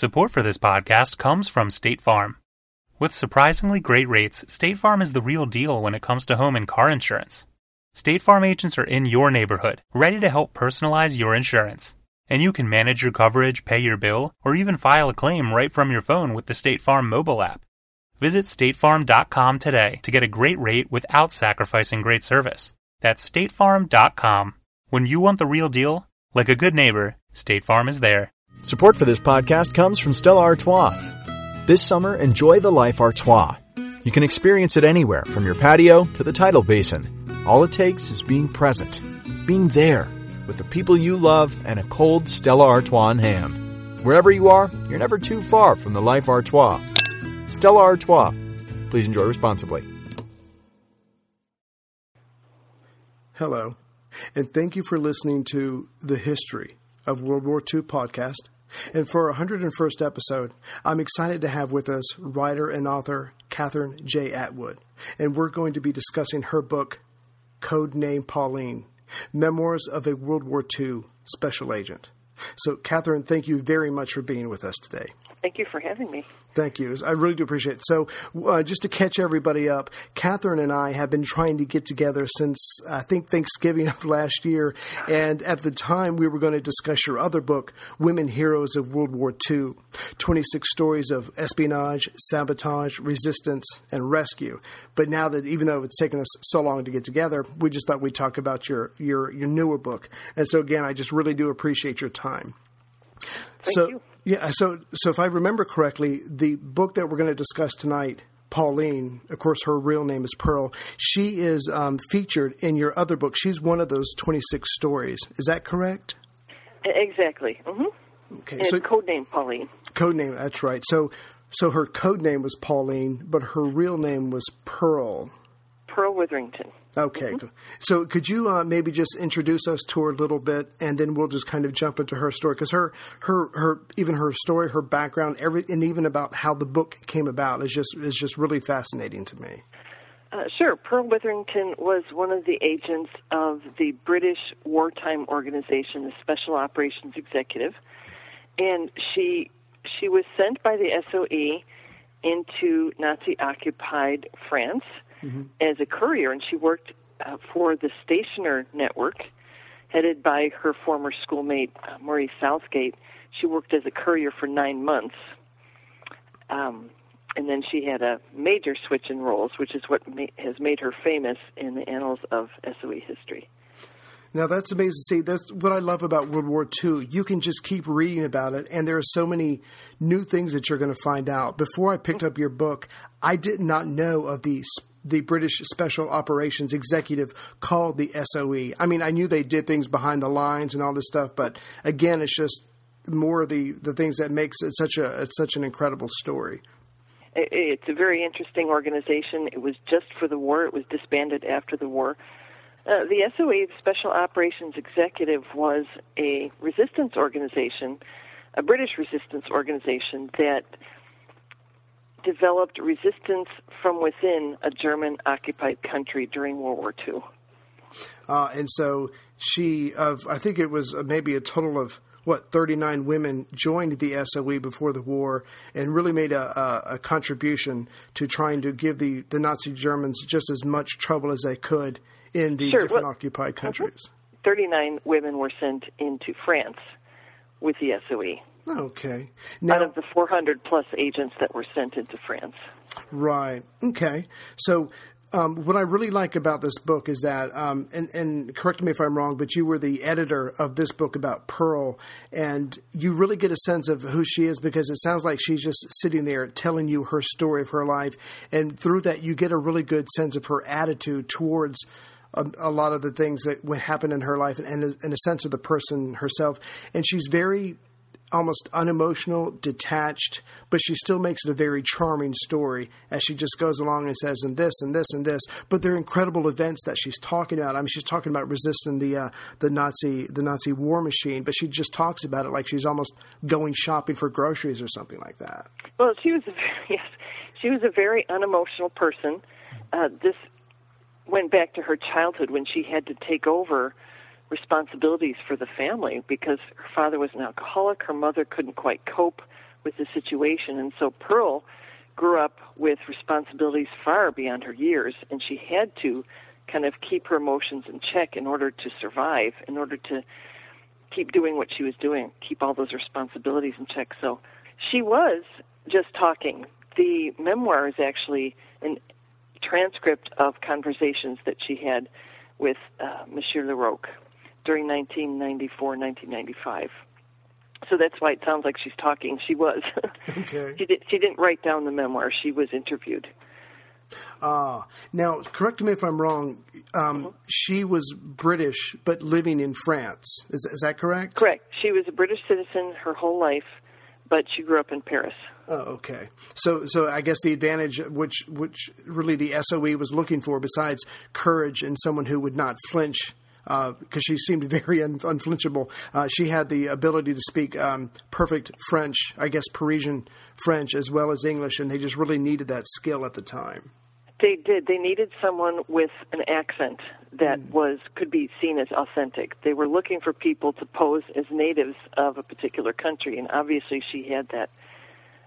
Support for this podcast comes from State Farm. With surprisingly great rates, State Farm is the real deal when it comes to home and car insurance. State Farm agents are in your neighborhood, ready to help personalize your insurance. And you can manage your coverage, pay your bill, or even file a claim right from your phone with the State Farm mobile app. Visit statefarm.com today to get a great rate without sacrificing great service. That's statefarm.com. When you want the real deal, like a good neighbor, State Farm is there. Support for this podcast comes from Stella Artois. This summer, enjoy the life Artois. You can experience it anywhere, from your patio to the tidal basin. All it takes is being present, being there with the people you love and a cold Stella Artois in hand. Wherever you are, you're never too far from the life Artois. Stella Artois. Please enjoy responsibly. Hello, and thank you for listening to the History of World War II podcast. And for our 101st episode, I'm excited to have with us writer and author Kathryn J. Atwood. And we're going to be discussing her book, Code Name Pauline Memoirs of a World War II Special Agent. So, Kathryn, thank you very much for being with us today. Thank you for having me. Thank you. I really do appreciate it. So, uh, just to catch everybody up, Kathryn and I have been trying to get together since I think Thanksgiving of last year. And at the time, we were going to discuss your other book, Women Heroes of World War II 26 stories of espionage, sabotage, resistance, and rescue. But now that, even though it's taken us so long to get together, we just thought we'd talk about your, your, your newer book. And so, again, I just really do appreciate your time. Thank so, you. Yeah, so so if I remember correctly, the book that we're going to discuss tonight, Pauline, of course, her real name is Pearl. She is um, featured in your other book. She's one of those twenty six stories. Is that correct? Exactly. hmm Okay, And so it's codename Pauline. code name. That's right. So so her code name was Pauline, but her real name was Pearl. Pearl Witherington. Okay, so could you uh, maybe just introduce us to her a little bit, and then we'll just kind of jump into her story because her, her, her, even her story, her background, every, and even about how the book came about is just is just really fascinating to me. Uh, sure. Pearl Witherington was one of the agents of the British wartime organization, the Special Operations Executive, and she she was sent by the SOE into Nazi-occupied France as a courier, and she worked uh, for the Stationer Network, headed by her former schoolmate uh, Maurice Southgate. She worked as a courier for nine months. Um, and then she had a major switch in roles, which is what ma- has made her famous in the annals of SOE history. Now that's amazing. See, that's what I love about World War II. You can just keep reading about it, and there are so many new things that you're going to find out. Before I picked up your book, I did not know of the the British Special Operations Executive called the SOE. I mean, I knew they did things behind the lines and all this stuff, but again, it's just more the the things that makes it such a such an incredible story. It's a very interesting organization. It was just for the war. It was disbanded after the war. Uh, the SOE, the Special Operations Executive, was a resistance organization, a British resistance organization that developed resistance from within a German occupied country during World War II. Uh, and so she, of I think it was uh, maybe a total of what 39 women joined the SOE before the war and really made a, a, a contribution to trying to give the, the Nazi Germans just as much trouble as they could in the Sure, different well- occupied countries. 39 women were sent into France with the SOE Okay. out of the 400 plus agents that were sent into France. Right. Okay. So, um, what I really like about this book is that, um, and, and correct me if I'm wrong, but you were the editor of this book about Pearl, and you really get a sense of who she is because it sounds like she's just sitting there telling you her story of her life, and through that you get a really good sense of her attitude towards. A, a lot of the things that would happen in her life, and, and, a, and a sense of the person herself, and she's very almost unemotional, detached, but she still makes it a very charming story as she just goes along and says, and this and this and this. But they're incredible events that she's talking about. I mean, she's talking about resisting the uh, the Nazi the Nazi war machine, but she just talks about it like she's almost going shopping for groceries or something like that. Well, she was a very, yes, she was a very unemotional person. Uh, this went back to her childhood when she had to take over responsibilities for the family because her father was an alcoholic. Her mother couldn't quite cope with the situation. And so Pearl grew up with responsibilities far beyond her years, and she had to kind of keep her emotions in check in order to survive, in order to keep doing what she was doing, keep all those responsibilities in check. So she was just talking. The memoir is actually a transcript of conversations that she had with uh, Monsieur Larroque during 1994, 1995. So that's why it sounds like she's talking. She was. Okay. she did. She didn't write down the memoir. She was interviewed. Ah, now correct me if I'm wrong. Um, She was British but living in France. Is, is that correct? Correct. She was a British citizen her whole life, but she grew up in Paris. Oh, okay. So, so I guess the advantage which which really the SOE was looking for, besides courage and someone who would not flinch, because she seemed very un, unflinchable. Uh, she had the ability to speak um, perfect French, I guess Parisian French as well as English, and they just really needed that skill at the time. They did. They needed someone with an accent that was could be seen as authentic. They were looking for people to pose as natives of a particular country, and obviously she had that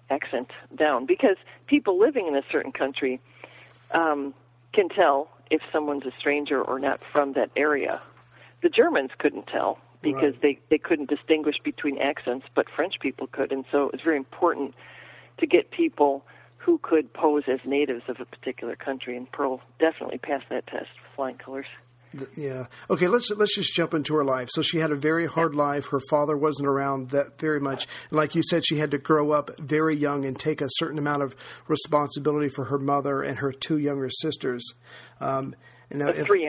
accent down because people living in a certain country um, can tell if someone's a stranger or not from that area. The Germans couldn't tell because Right. they they couldn't distinguish between accents, but French people could, and so it was very important to get people who could pose as natives of a particular country. And Pearl definitely passed that test with flying colors. Yeah. Okay. Let's let's just jump into her life. So she had a very hard life. Her father wasn't around that very much, and like you said, she had to grow up very young and take a certain amount of responsibility for her mother and her two younger sisters. Um, and now, if- three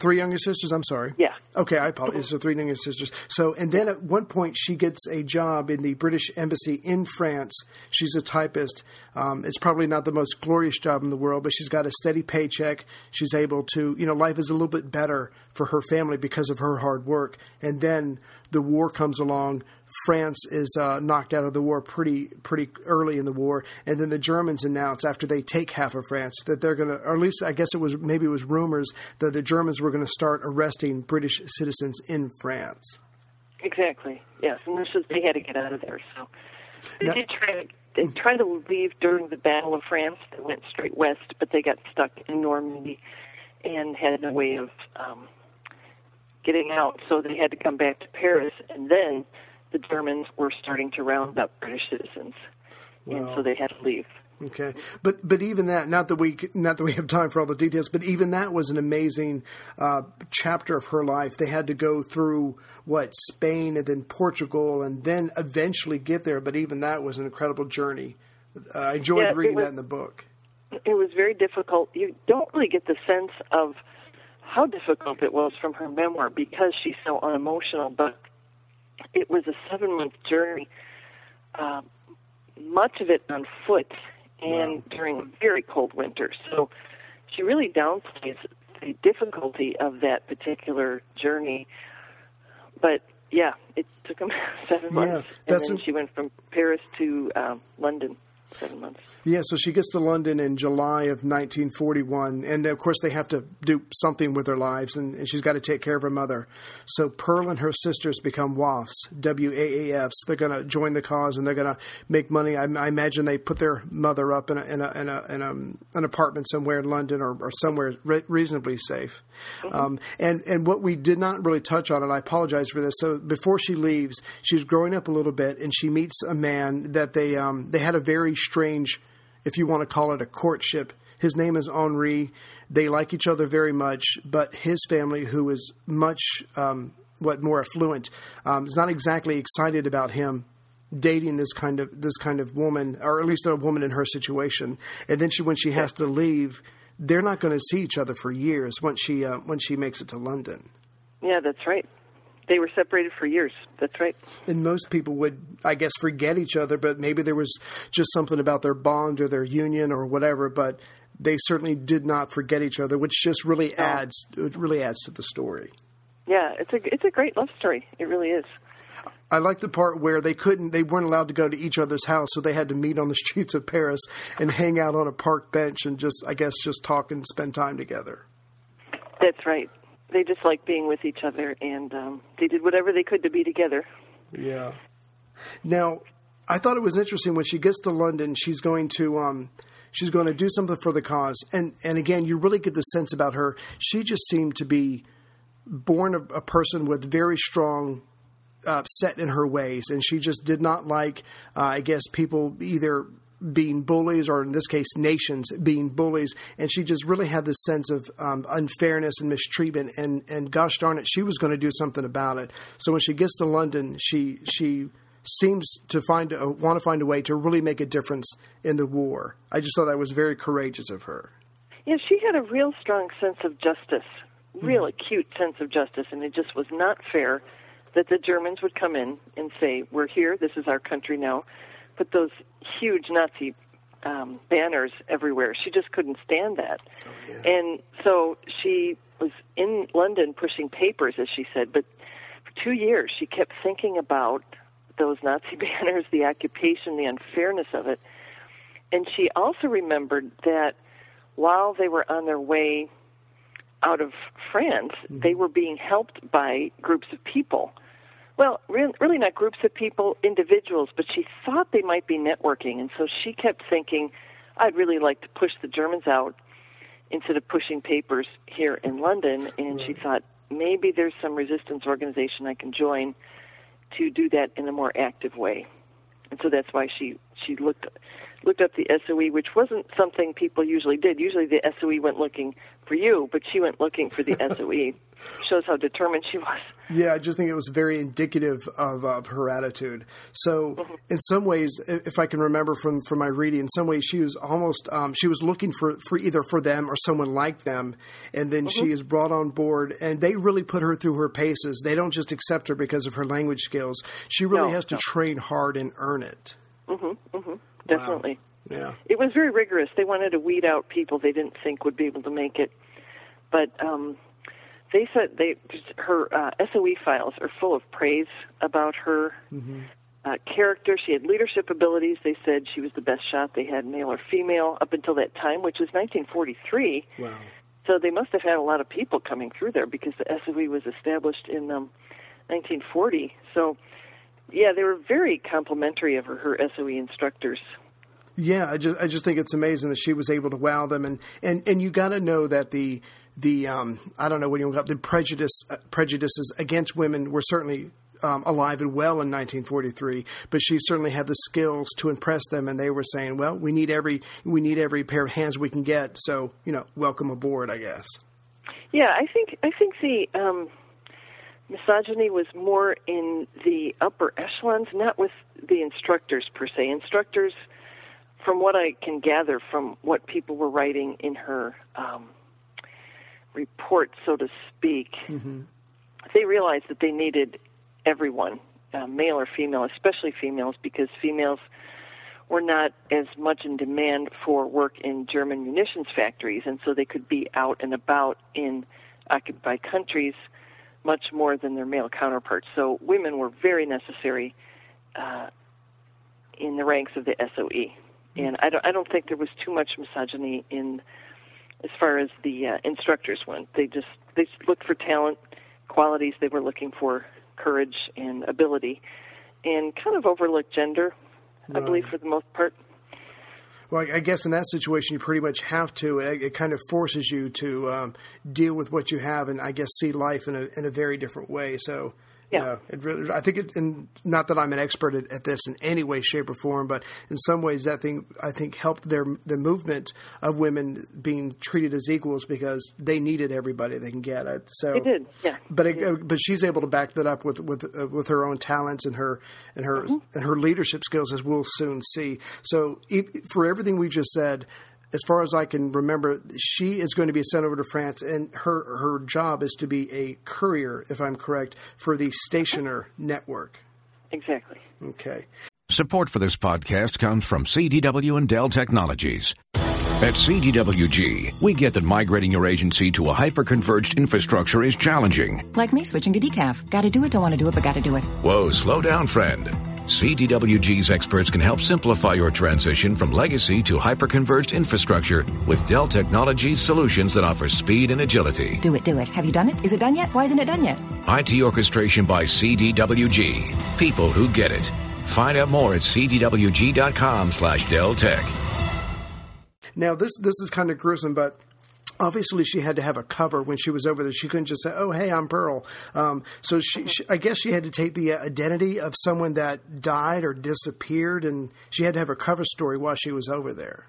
three younger sisters. I'm sorry. Yeah. Okay, I apologize. So three younger sisters. So, and then at one point, she gets a job in the British Embassy in France. She's a typist. Um, it's probably not the most glorious job in the world, but she's got a steady paycheck. She's able to, you know, life is a little bit better for her family because of her hard work. And then the war comes along. France is uh, knocked out of the war pretty pretty early in the war, and then the Germans announce after they take half of France that they're going to, or at least I guess it was maybe it was rumors that the Germans were going to start arresting British citizens in France. exactly. Yes, and this is they had to get out of there. So they Now- did try. To, They tried to leave during the Battle of France. They went straight west, but they got stuck in Normandy and had no way of um, getting out. So they had to come back to Paris, and then the Germans were starting to round up British citizens, and so they had to leave. Okay, but but even that, not that we not that we have time for all the details, but even that was an amazing uh, chapter of her life. They had to go through what Spain and then Portugal, and then eventually get there. But even that was an incredible journey. Uh, I enjoyed Yeah, reading was- that in the book. it was very difficult. You don't really get the sense of how difficult it was from her memoir because she's so unemotional, but it was a seven month journey, uh, much of it on foot and during a very cold winter. So she really downplays the difficulty of that particular journey. But yeah, it took him seven Yeah, months, and then a- she went from Paris to um, London. Seven months. Yeah, so she gets to London in July of 1941, and of course they have to do something with their lives, and, and she's got to take care of her mother. So Pearl and her sisters become WAFs, W-A-A-Fs. They're going to join the cause, and they're going to make money. I, I imagine they put their mother up in a, in a, in a, in an apartment somewhere in London or, or somewhere re- reasonably safe. Um, and and what we did not really touch on, and I apologize for this. So before she leaves, she's growing up a little bit, and she meets a man that they um, they had a very strange, if you want to call it a courtship. His name is Henri. They like each other very much, but his family, who is much um, what more affluent, um, is not exactly excited about him dating this kind of this kind of woman, or at least a woman in her situation. And then she, when she has to leave, they're not going to see each other for years once she uh, when she makes it to London. Yeah, that's right. They were separated for years. That's right. And most people would, I guess, forget each other, but maybe there was just something about their bond or their union or whatever. But they certainly did not forget each other, which just really adds it really adds to the story. Yeah, it's a it's a great love story. It really is. I like the part where they couldn't, they weren't allowed to go to each other's house, so they had to meet on the streets of Paris and hang out on a park bench and just, I guess, just talk and spend time together. That's right. They just liked being with each other, and um, they did whatever they could to be together. Yeah. Now, I thought it was interesting when she gets to London, she's going to um, she's going to do something for the cause, and and again, you really get the sense about her. She just seemed to be born a, a person with very strong uh, set in her ways, and she just did not like, uh, I guess, people either being bullies or in this case nations being bullies and she just really had this sense of um, unfairness and mistreatment and and gosh darn it she was going to do something about it so when she gets to london she she seems to find a, want to find a way to really make a difference in the war i just thought that was very courageous of her yeah she had a real strong sense of justice real mm-hmm. acute sense of justice and it just was not fair that the Germans would come in and say, "We're here. This is our country now." Put those huge Nazi um, banners everywhere. She just couldn't stand that, oh, yeah. and so she was in London pushing papers, as she said. But for two years, she kept thinking about those Nazi banners, the occupation, the unfairness of it, and she also remembered that while they were on their way out of France, mm-hmm. they were being helped by groups of people. Well, re- really not groups of people, individuals, but she thought they might be networking. And so she kept thinking, I'd really like to push the Germans out instead of pushing papers here in London. And right. she thought, maybe there's some resistance organization I can join to do that in a more active way. And so that's why she, she looked looked up the SOE, which wasn't something people usually did. Usually the SOE went looking for you, but she went looking for the SOE. Shows how determined she was. Yeah, I just think it was very indicative of, of her attitude. So, mm-hmm. in some ways, if I can remember from, from my reading, in some ways she was almost um, she was looking for, for either for them or someone like them, and then mm-hmm. she is brought on board, and they really put her through her paces. They don't just accept her because of her language skills. She really no, has to no. train hard and earn it. Mm-hmm, mm-hmm definitely. Wow. Yeah. It was very rigorous. They wanted to weed out people they didn't think would be able to make it. But um they said they her uh, SOE files are full of praise about her mm-hmm. uh, character. She had leadership abilities. They said she was the best shot they had, male or female, up until that time, which was 1943. Wow. So they must have had a lot of people coming through there because the SOE was established in um, 1940. So yeah, they were very complimentary of her, her SOE instructors. Yeah, I just I just think it's amazing that she was able to wow them, and and and you got to know that the the um, I don't know what you call the prejudice uh, prejudices against women were certainly um, alive and well in 1943, but she certainly had the skills to impress them, and they were saying, "Well, we need every we need every pair of hands we can get, so you know, welcome aboard." I guess. Yeah, I think I think the um, misogyny was more in the upper echelons, not with the instructors per se. Instructors, from what I can gather from what people were writing in her um, report, so to speak, mm-hmm. they realized that they needed everyone, uh, male or female, especially females, because females were not as much in demand for work in German munitions factories, and so they could be out and about in occupied countries much more than their male counterparts. So women were very necessary uh, in the ranks of the SOE, and I don't, I don't think there was too much misogyny in as far as the uh, instructors went. They just they looked for talent, qualities they were looking for, courage and ability, and kind of overlooked gender. Right. I believe for the most part. Well, I guess in that situation, you pretty much have to. It, it kind of forces you to um, deal with what you have, and I guess see life in a in a very different way. So yeah. it really, I think it, and not that I'm an expert at, at, this in any way, shape, or form, but in some ways that thing I think helped their the movement of women being treated as equals because they needed everybody they can get. It. So they did, yeah. But it, uh, but she's able to back that up with with uh, with her own talents and her and her mm-hmm. and her leadership skills, as we'll soon see. So for everything we've just said, as far as I can remember, she is going to be sent over to France, and her her job is to be a courier, if I'm correct, for the Stationer network. Exactly. Okay. Support for this podcast comes from CDW and Dell Technologies. At CDWG, we get that migrating your agency to a hyper-converged infrastructure is challenging. Like me switching to decaf. Gotta do it, don't want to do it, but gotta do it. Whoa, slow down, friend. CDWG's experts can help simplify your transition from legacy to hyperconverged infrastructure with Dell Technologies solutions that offer speed and agility. Do it, do it. Have you done it? Is it done yet? Why isn't it done yet? IT orchestration by CDWG. People who get it. Find out more at cdwg.com slash deltech. Now this this is kind of gruesome, but obviously she had to have a cover when she was over there. She couldn't just say, "Oh, hey, I'm Pearl." Um, so she, she, I guess, she had to take the uh, identity of someone that died or disappeared, and she had to have a cover story while she was over there.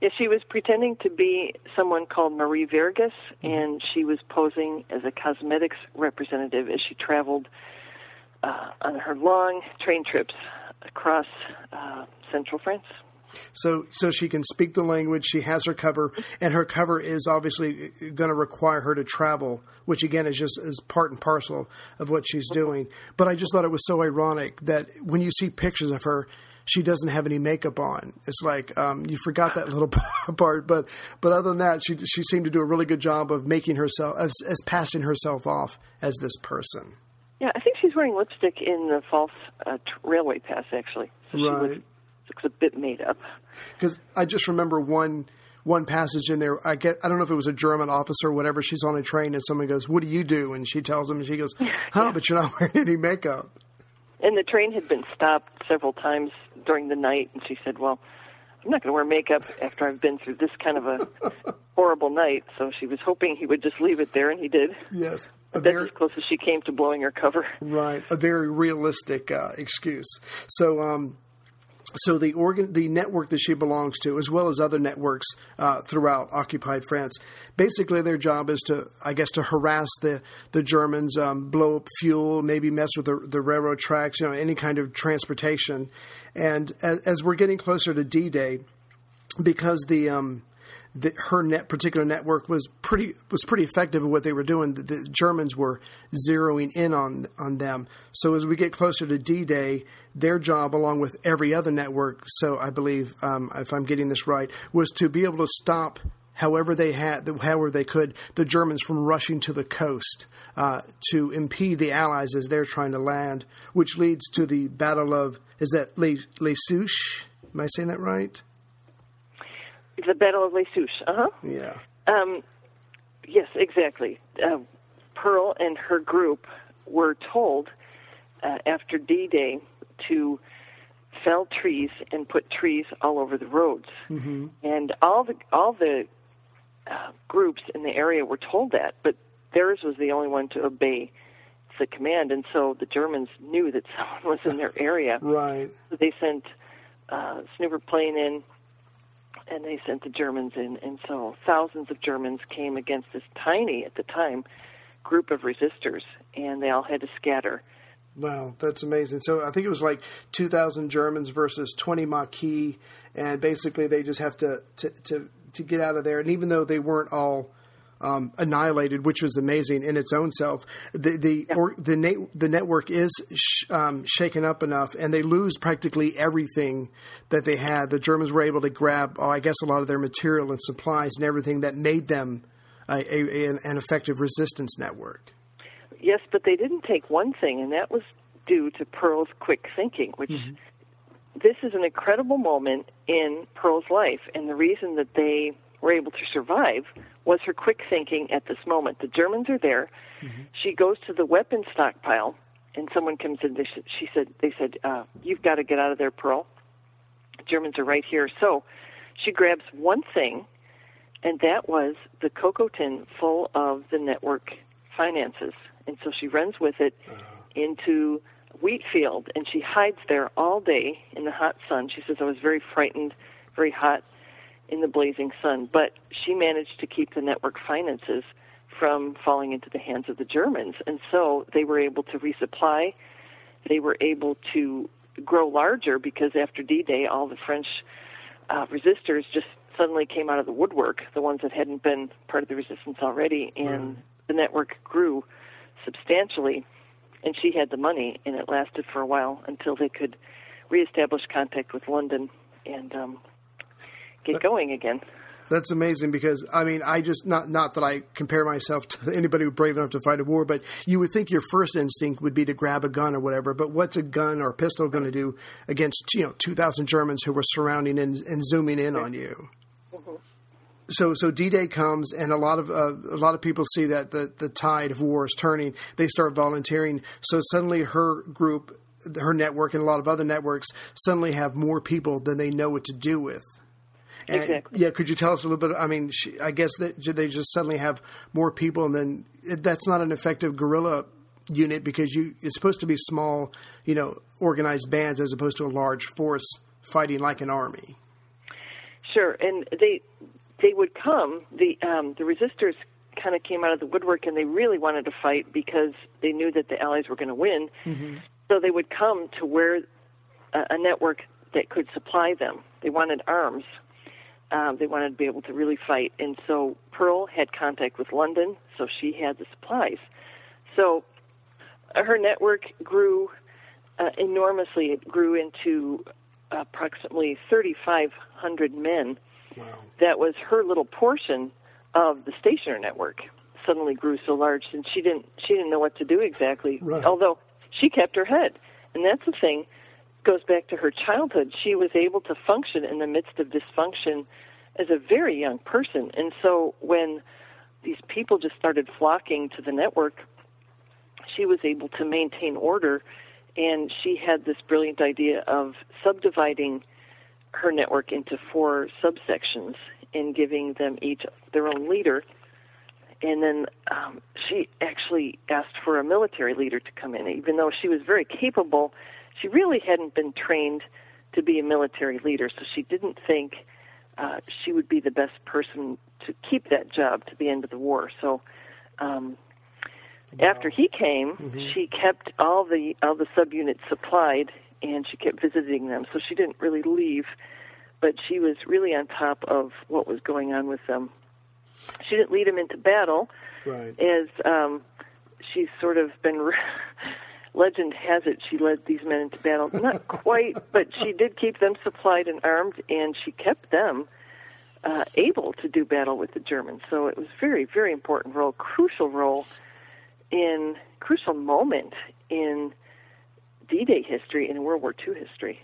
Yeah, she was pretending to be someone called Marie Vergas, and she was posing as a cosmetics representative as she traveled uh, on her long train trips across uh, central France. So, so she can speak the language. She has her cover, and her cover is obviously going to require her to travel, which again is just is part and parcel of what she's doing. But I just thought it was so ironic that when you see pictures of her, she doesn't have any makeup on. It's like um, you forgot that little part, but but other than that, she she seemed to do a really good job of making herself as as passing herself off as this person. Yeah, I think she's wearing lipstick in the false uh, railway pass. Actually, so right looks a bit made up. Because I just remember one one passage in there. I get I don't know if it was a German officer or whatever. She's on a train and someone goes, "What do you do?" And she tells him, and she goes, "Huh, yeah. but you're not wearing any makeup." And the train had been stopped several times during the night, and she said, "Well." I'm not going to wear makeup after I've been through this kind of a horrible night. So she was hoping he would just leave it there, and he did. Yes, that's very, as close as she came to blowing her cover. Right, a very realistic uh, excuse. So, um, so the organ, the network that she belongs to, as well as other networks uh, throughout occupied France, basically their job is to, I guess, to harass the the Germans, um, blow up fuel, maybe mess with the, the railroad tracks, you know, any kind of transportation. And as, as we're getting closer to D-Day, because the um, the, her net particular network was pretty was pretty effective at what they were doing. The, the, Germans were zeroing in on on them. So as we get closer to D Day, their job, along with every other network, so I believe, um, if I'm getting this right, was to be able to stop. However they had, however they could, the Germans from rushing to the coast uh, to impede the Allies as they're trying to land, which leads to the Battle of is that Les, Souches? Am I saying that right? The Battle of Les Souches. Uh huh. Yeah. Um, yes, exactly. Uh, Pearl and her group were told uh, after D-Day to fell trees and put trees all over the roads, mm-hmm. and all the all the uh, groups in the area were told that, but theirs was the only one to obey the command, and so the Germans knew that someone was in their area. right. So they sent uh, snooper plane in and they sent the Germans in, and so thousands of Germans came against this tiny, at the time, group of resistors, and they all had to scatter. Wow, that's amazing. So I think it was like 2,000 Germans versus 20 Maquis, and basically they just have to, to, to, to get out of there. And even though they weren't all um, annihilated, which was amazing in its own self. The the yeah. or, the, na- the network is sh- um, shaken up enough, and they lose practically everything that they had. The Germans were able to grab, oh, I guess, a lot of their material and supplies and everything that made them a, a, an effective resistance network. Yes, but they didn't take one thing, and that was due to Pearl's quick thinking, which. Mm-hmm. This is an incredible moment in Pearl's life, and the reason that they were able to survive was her quick thinking at this moment. The Germans are there. Mm-hmm. She goes to the weapon stockpile, and someone comes in. They, she said, "They said uh, you've got to get out of there, Pearl. Germans are right here." So she grabs one thing, and that was the cocoa tin full of the network finances, and so she runs with it into wheat field, and she hides there all day in the hot sun. She says, "I was very frightened, very hot." in the blazing sun. But she managed to keep the network finances from falling into the hands of the Germans. And so they were able to resupply. They were able to grow larger because after D Day, all the French uh, resistors just suddenly came out of the woodwork, the ones that hadn't been part of the resistance already. And the network grew substantially. And she had the money, and it lasted for a while until they could reestablish contact with London and um, get going again. That's amazing because I mean I just not not that I compare myself to anybody brave enough to fight a war, but you would think your first instinct would be to grab a gun or whatever. But what's a gun or a pistol going to do against you know two thousand Germans who were surrounding and, and zooming in on you? So so D Day comes and a lot of uh, a lot of people see that the the tide of war is turning. They start volunteering. So suddenly her group her network and a lot of other networks suddenly have more people than they know what to do with. And, Exactly. Yeah, could you tell us a little bit? I mean, she, I guess that they just suddenly have more people, and then it, that's not an effective guerrilla unit because you it's supposed to be small, you know, organized bands as opposed to a large force fighting like an army. Sure, and they they would come. The um, the resistors kind of came out of the woodwork, and they really wanted to fight because they knew that the Allies were going to win. So they would come to where a, a network that could supply them. They wanted arms. Um, they wanted to be able to really fight, and so Pearl had contact with London, so she had the supplies. So uh, her network grew uh, enormously. It grew into approximately 3,500 men. Wow. That was her little portion of the stationer network. Suddenly grew so large, and she didn't she didn't know what to do exactly. Right. Although she kept her head, and that's the thing. Goes back to her childhood. She was able to function in the midst of dysfunction as a very young person, and so when these people just started flocking to the network, she was able to maintain order and she had this brilliant idea of subdividing her network into four subsections and giving them each their own leader. And then um, she actually asked for a military leader to come in. Even though she was very capable she really hadn't been trained to be a military leader. So she didn't think uh, she would be the best person to keep that job to the end of the war. So um, after he came, she kept all the all the subunits supplied, and she kept visiting them. So she didn't really leave, but she was really on top of what was going on with them. She didn't lead them into battle, Right. as um, she's sort of been. Legend has it she led these men into battle. Not quite, but she did keep them supplied and armed, and she kept them uh, able to do battle with the Germans. So it was very, very important role, crucial role in crucial moment in D-Day history and World War II history.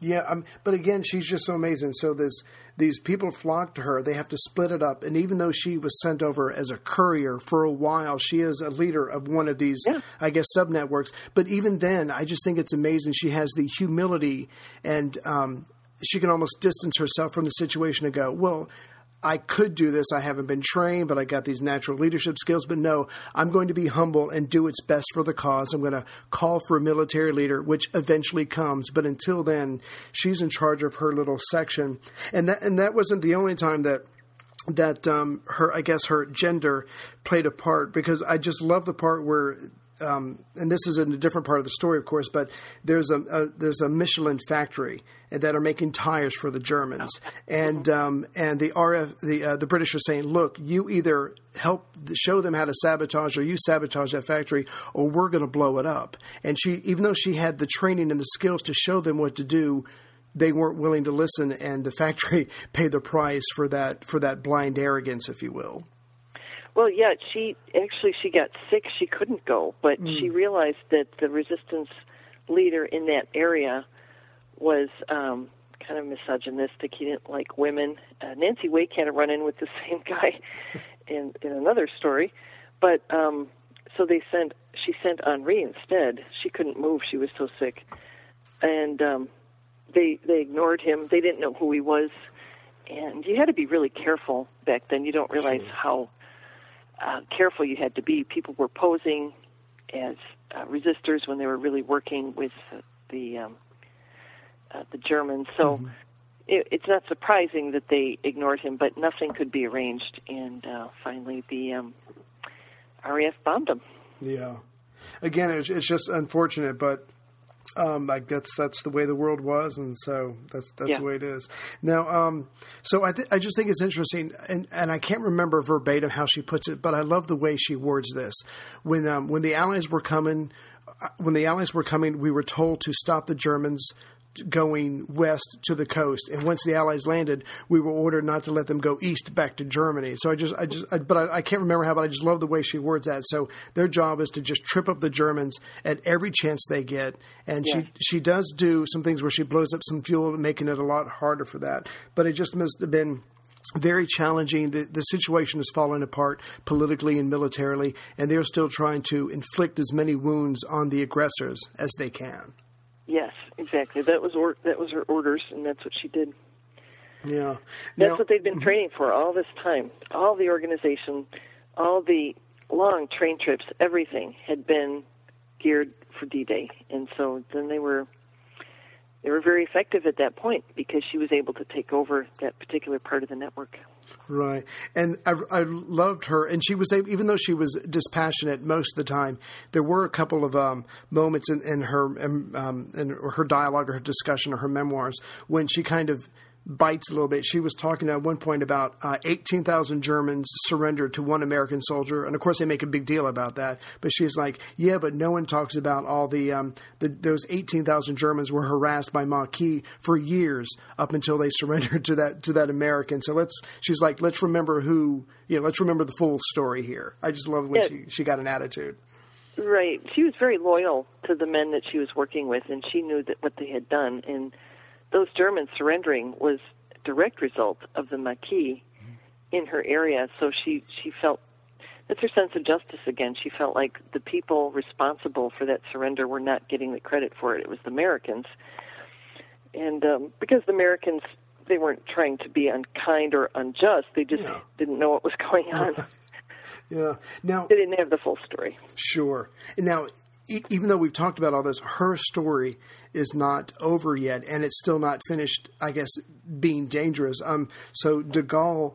Yeah, um, but again, she's just so amazing. So this these people flock to her. They have to split it up, and even though she was sent over as a courier for a while, she is a leader of one of these, Yeah. I guess, sub networks. But even then, I just think it's amazing. She has the humility, and um, she can almost distance herself from the situation and go, well. I could do this. I haven't been trained, but I got these natural leadership skills. But no, I'm going to be humble and do what's best for the cause. I'm going to call for a military leader, which eventually comes. But until then, she's in charge of her little section, and that and that wasn't the only time that that um, her I guess her gender played a part because I just love the part where. Um, and this is in a different part of the story, of course, but there's a, a there's a Michelin factory that are making tires for the Germans, and um, and the RF the uh, the British are saying, look, you either help show them how to sabotage or you sabotage that factory, or we're going to blow it up. And she, even though she had the training and the skills to show them what to do, they weren't willing to listen, and the factory paid the price for that for that blind arrogance, if you will. Well, yeah, she actually she got sick. She couldn't go, but she realized that the resistance leader in that area was um, kind of misogynistic. He didn't like women. Uh, Nancy Wake had a run-in with the same guy in in another story, but um, so they sent she sent Henri instead. She couldn't move; she was so sick, and um, they they ignored him. They didn't know who he was, and you had to be really careful back then. You don't realize how uh, careful you had to be. People were posing as uh, resistors when they were really working with uh, the um, uh, the Germans. So it, it's not surprising that they ignored him, but nothing could be arranged. And uh, finally, the um, RAF bombed him. Yeah. Again, it's, it's just unfortunate, but um, like that's that's the way the world was, and so that's that's Yeah. the way it is. Now, um, so I th- I just think it's interesting, and, and I can't remember verbatim how she puts it, but I love the way she words this. When um, when the Allies were coming, uh, when the Allies were coming, we were told to stop the Germans going west to the coast and once the allies landed we were ordered not to let them go east back to germany so i just i just I, but I, I can't remember how but i just love the way she words that so their job is to just trip up the germans at every chance they get and Yes. she she does do some things where she blows up some fuel making it a lot harder for that but it just must have been very challenging. The, the situation is falling apart politically and militarily, and they're still trying to inflict as many wounds on the aggressors as they can. Yes, exactly. That was or, that was her orders, and that's what she did. Yeah, that's what they've been mhm. training for all this time. All the organization, all the long train trips, everything had been geared for D-Day, and so then they were they were very effective at that point because she was able to take over that particular part of the network. Right, and I, I loved her, and she was even though she was dispassionate most of the time. There were a couple of um, moments in, in her um, in her dialogue or her discussion or her memoirs when she kind of bites a little bit. She was talking at one point about uh, 18,000 Germans surrendered to one American soldier, and of course they make a big deal about that. But she's like, "Yeah, but no one talks about all the, um, the those 18,000 Germans were harassed by Maquis for years up until they surrendered to that to that American." So let's, she's like, "Let's remember who, you know, let's remember the full story here." I just love when yeah. she she got an attitude. Right, she was very loyal to the men that she was working with, and she knew that what they had done and those Germans surrendering was a direct result of the Maquis in her area. So she she felt that's her sense of justice again. She felt like the people responsible for that surrender were not getting the credit for it. It was the Americans, and um, because the Americans they weren't trying to be unkind or unjust. They just yeah. didn't know what was going on. yeah. Now they didn't have the full story. Sure. Now even though we've talked about all this, her story is not over yet, and it's still not finished. I guess being dangerous. Um, so De Gaulle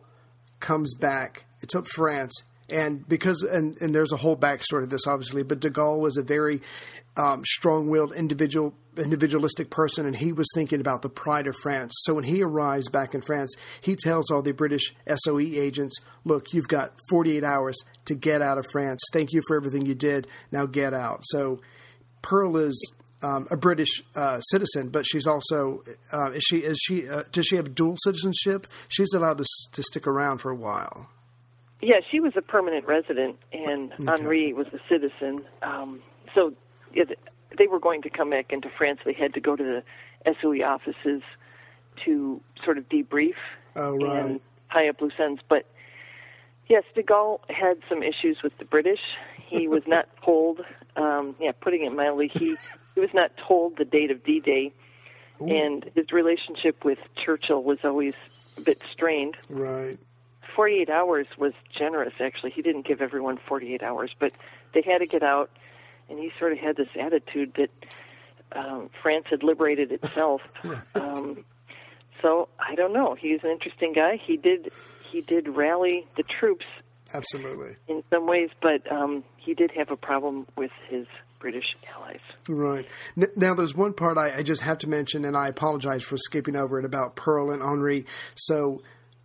comes back. It's up France, and because and and there's a whole backstory to this, obviously. But De Gaulle was a very um, strong-willed individual, individualistic person, and he was thinking about the pride of France. So when he arrives back in France, he tells all the British SOE agents, "Look, you've got 48 hours to get out of France. Thank you for everything you did. Now get out." So Pearl is um, a British uh, citizen, but she's also uh, is she is she uh, does she have dual citizenship? She's allowed to to stick around for a while. Yeah, she was a permanent resident, and okay. Henri was a citizen. Um, so it, they were going to come back into France. They had to go to the SOE offices to sort of debrief oh, right. and tie up loose ends. But yes, De Gaulle had some issues with the British. He was not told, um, yeah, putting it mildly, he, he was not told the date of D-Day, and his relationship with Churchill was always a bit strained. Right. 48 hours was generous, actually. He didn't give everyone 48 hours, but they had to get out – and he sort of had this attitude that um, France had liberated itself. um, so I don't know. He's an interesting guy. He did he did rally the troops absolutely in some ways, but um, he did have a problem with his British allies. Right. Now, there's one part I, I, just have to mention, and I apologize for skipping over it about Pearl and Henri. So,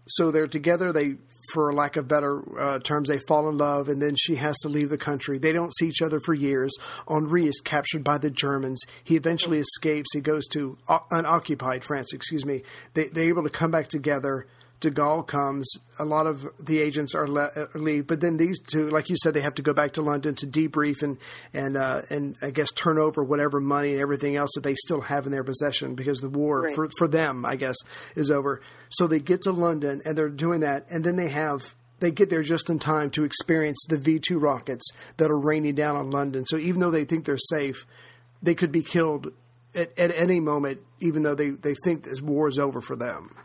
so they're together. They for lack of better uh, terms, they fall in love, and then she has to leave the country. They don't see each other for years. Henri is captured by the Germans. He eventually escapes. He goes to uh, unoccupied France. Excuse me. They, they're able to come back together. De Gaulle comes, a lot of the agents are le- uh, leave, but then these two, like you said, they have to go back to London to debrief and and uh, and I guess turn over whatever money and everything else that they still have in their possession because the war right. for for them, I guess, is over. So they get to London and they're doing that, and then they have they get there just in time to experience the V two rockets that are raining down on London. So even though they think they're safe, they could be killed at, at any moment, even though they, they think this war is over for them.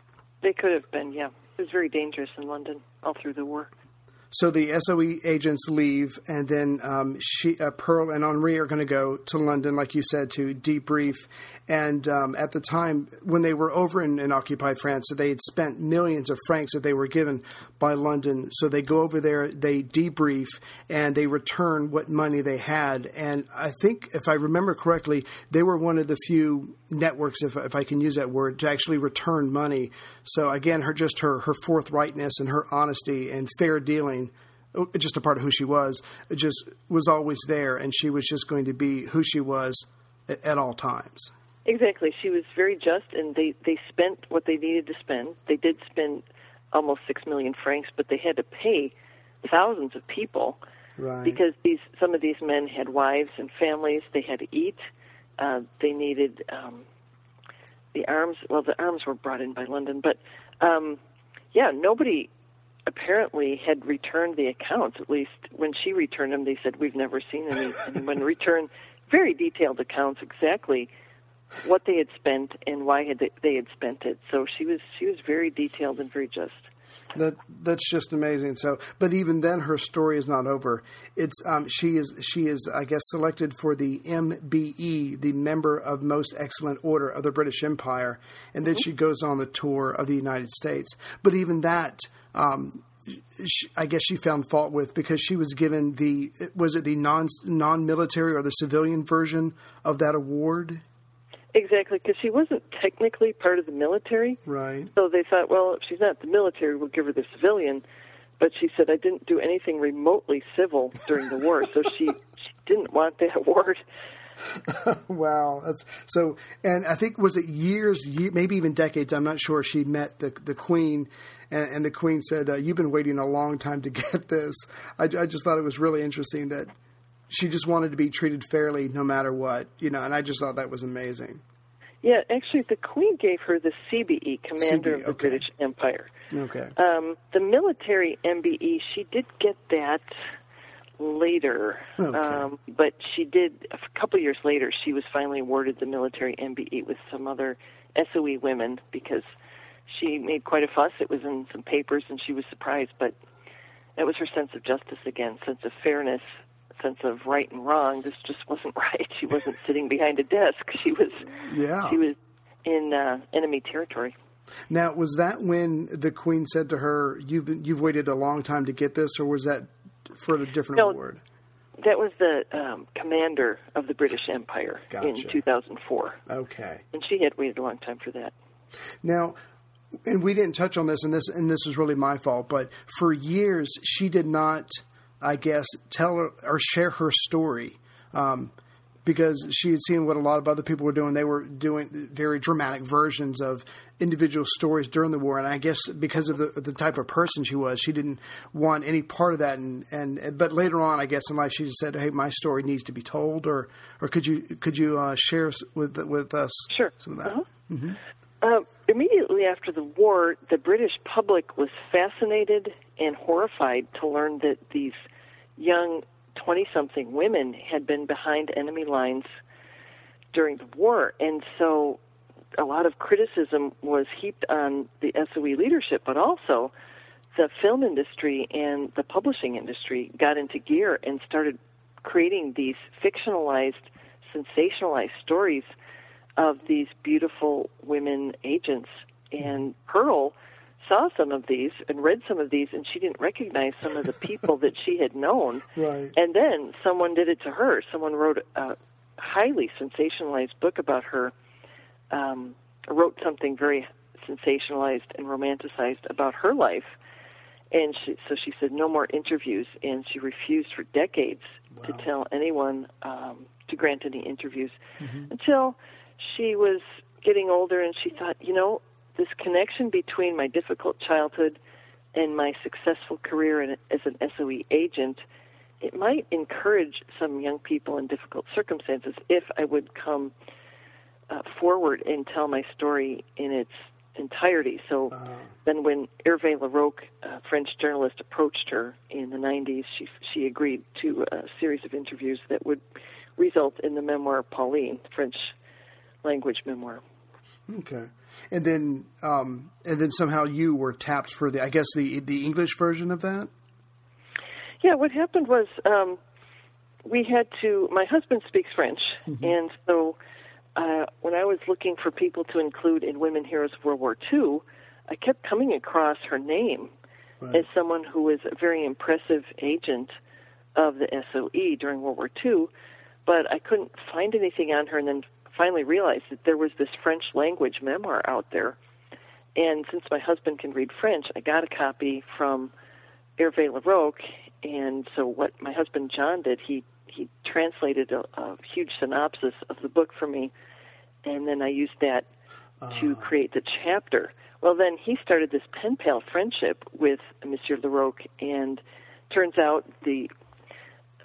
They could have been, yeah. It was very dangerous in London all through the war. So the SOE agents leave, and then um, she, uh, Pearl and Henri are going to go to London, like you said, to debrief. And um, at the time when they were over in, in, occupied France, they had spent millions of francs that they were given by London. So they go over there, they debrief, and they return what money they had. And I think, if I remember correctly, they were one of the few networks, if, if I can use that word, to actually return money. So again, her just her her forthrightness and her honesty and fair dealing just a part of who she was, just was always there, and she was just going to be who she was at, at, all times. Exactly. She was very just, and they, they spent what they needed to spend. They did spend almost six million francs, but they had to pay thousands of people right. because these some of these men had wives and families. They had to eat. Uh, they needed um, the arms. Well, the arms were brought in by London, but um, yeah, nobody apparently had returned the accounts. At least when she returned them, they said we've never seen any, anyone return very detailed accounts exactly what they had spent and why had they, they had spent it. So she was she was very detailed and very just. That that's just amazing. So, but even then, her story is not over. It's um, she is she is I guess selected for the MBE, the Member of Most Excellent Order of the British Empire, and then she goes on the tour of the United States. But even that. Um, she, I guess she found fault with because she was given the was it the non non military or the civilian version of that award. Exactly, because she wasn't technically part of the military. Right. So they thought, well, if she's not the military, we'll give her the civilian. But she said, I didn't do anything remotely civil during the war, so she she didn't want that award. wow, that's so. And I think was it years, year, maybe even decades. I'm not sure. She met the the queen, and, and the queen said, uh, "You've been waiting a long time to get this." I, I just thought it was really interesting that she just wanted to be treated fairly no matter what, you know. And I just thought that was amazing. Yeah, actually, the Queen gave her the CBE, Commander CBE, of the. British Empire. Okay. Um, the military MBE, she did get that later, Okay. um, but she did a couple years later. She was finally awarded the military MBE with some other SOE women because she made quite a fuss. It was in some papers, and she was surprised. But that was her sense of justice again, sense of fairness, sense of right and wrong. This just wasn't right. She wasn't sitting behind a desk. She was Yeah. she was in uh, enemy territory. Now, was that when the queen said to her, "You've been, you've waited a long time to get this," or was that for a different No. award? That was the um, commander of the British Empire in 2004, Okay. and she had waited a long time for that. Now, and we didn't touch on this, and this and this is really my fault. But for years, she did not, I guess, tell her, or share her story. Um, because she had seen what a lot of other people were doing. They were doing very dramatic versions of individual stories during the war, and I guess because of the the type of person she was, she didn't want any part of that. And, and but later on, I guess in life, she just said, "Hey, my story needs to be told." Or or could you could you uh, share with with us Sure. some of that? Uh-huh. Uh, after the war, the British public was fascinated and horrified to learn that these young 20 something women had been behind enemy lines during the war. And so a lot of criticism was heaped on the SOE leadership, but also the film industry and the publishing industry got into gear and started creating these fictionalized, sensationalized stories of these beautiful women agents. And Pearl saw some of these and read some of these, and she didn't recognize some of the people that she had known. Right. And then someone did it to her. Someone wrote a highly sensationalized book about her, um, wrote something very sensationalized and romanticized about her life. And she, so she said no more interviews, and she refused for decades to tell anyone um, to grant any interviews until she was getting older, and she thought, you know, this connection between my difficult childhood and my successful career in, as an SOE agent, it might encourage some young people in difficult circumstances if I would come uh, forward and tell my story in its entirety. So then, when Hervé Larroque, a French journalist, approached her in the 90s, she she agreed to a series of interviews that would result in the memoir Pauline, French language memoir. Okay, and then um, and then somehow you were tapped for the I guess the the English version of that. Yeah, what happened was um, we had to. My husband speaks French, and so uh, when I was looking for people to include in Women Heroes of World War II, I kept coming across her name as someone who was a very impressive agent of the SOE during World War II, but I couldn't find anything on her, and then finally realized that there was this French language memoir out there. And since my husband can read French, I got a copy from Hervé Larroque, and so what my husband John did, he he translated a, a huge synopsis of the book for me, and then I used that to ah. create the chapter. Well, then he started this pen pal friendship with Monsieur Larroque, and turns out the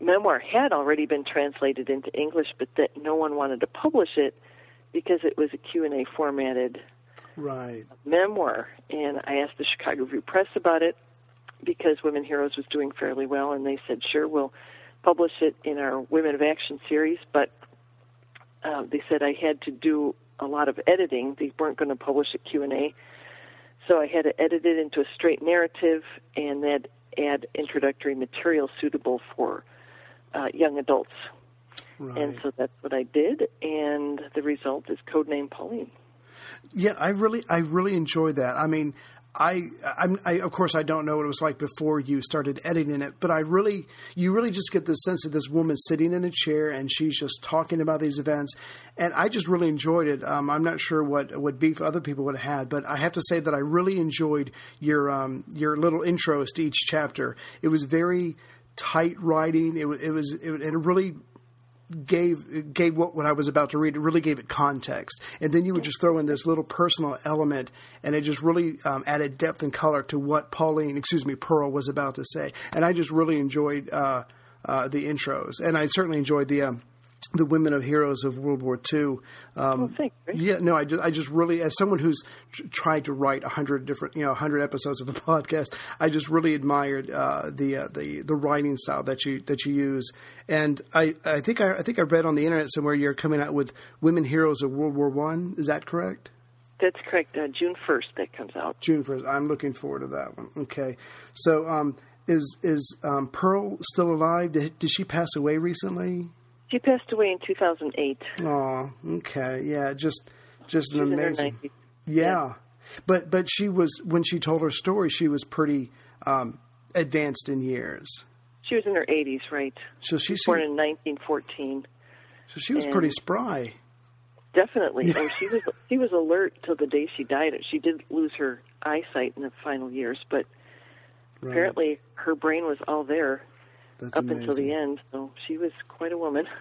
memoir had already been translated into English, but that no one wanted to publish it because it was a Q&A formatted right. memoir. And I asked the Chicago Review Press about it because Women Heroes was doing fairly well, and they said, sure, we'll publish it in our Women of Action series, but uh, they said I had to do a lot of editing. They weren't going to publish a Q&A, so I had to edit it into a straight narrative and then add introductory material suitable for uh, young adults. Right. And so that's what I did, and the result is Codename Pauline. Yeah, I really, I really enjoyed that. I mean, I, I'm, I, of course, I don't know what it was like before you started editing it, but I really, you really just get the sense of this woman sitting in a chair and she's just talking about these events, and I just really enjoyed it. Um, I'm not sure what what beef other people would have had, but I have to say that I really enjoyed your um, your little intros to each chapter. It was very tight writing. It, it was, it, it really gave gave what, what I was about to read. It really gave it context, and then you would just throw in this little personal element, and it just really um, added depth and color to what Pauline, excuse me, Pearl was about to say. And I just really enjoyed uh, uh, the intros, and I certainly enjoyed the. Um, the women of heroes of World War II. Um, Oh, thanks, yeah, no, I just, I just really, as someone who's tr- tried to write a hundred different, you know, a hundred episodes of a podcast, I just really admired uh, the uh, the the writing style that you that you use. And I, I think I, I think I read on the internet somewhere you're coming out with women heroes of World War One. Is that correct? That's correct. Uh, June 1st, that comes out. June first. I'm looking forward to that one. Okay, so um, is is um, Pearl still alive? Did, did she pass away recently? She passed away in 2008. Oh, okay, yeah, just just She's an amazing. 90s. Yeah. But but she was when she told her story, she was pretty um, advanced in years. She was in her 80s, right? So she was Born in 1914. so she was and- pretty spry. Definitely. Oh, she was she was alert till the day she died. She did lose her eyesight in the final years, but Right. apparently her brain was all there That's up amazing. until the end. So she was quite a woman.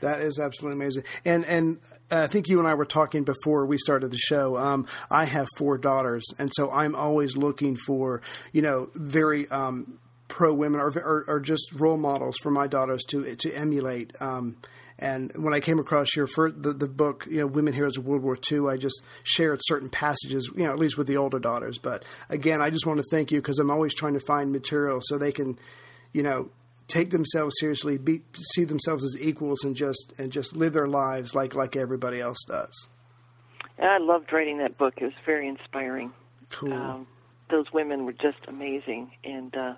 That is absolutely amazing. And and uh, I think you and I were talking before we started the show. Um, I have four daughters, and so I'm always looking for you know very um, pro women or, or or just role models for my daughters to to emulate. Um, and when I came across your first, the, the book, you know, Women Heroes of World War II, I just shared certain passages, you know, at least with the older daughters. But again, I just want to thank you because I'm always trying to find material so they can, you know, take themselves seriously, be, see themselves as equals, and just and just live their lives like like everybody else does. And I loved writing that book. It was very inspiring. Cool. Um, those women were just amazing, and uh,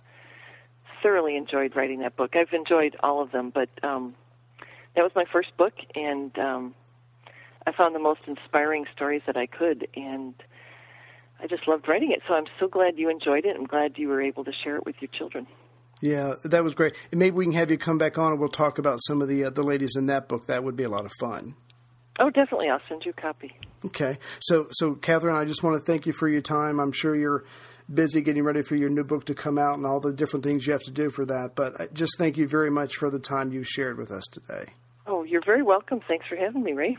thoroughly enjoyed writing that book. I've enjoyed all of them, but um, that was my first book, and um, I found the most inspiring stories that I could, and I just loved writing it. So I'm so glad you enjoyed it. I'm glad you were able to share it with your children. Yeah, that was great. And maybe we can have you come back on and we'll talk about some of the uh, the ladies in that book. That would be a lot of fun. Oh, definitely. I'll send you a copy. Okay. So, so Kathryn, I just want to thank you for your time. I'm sure you're busy getting ready for your new book to come out and all the different things you have to do for that. But I just thank you very much for the time you shared with us today. Oh, you're very welcome. Thanks for having me, Ray.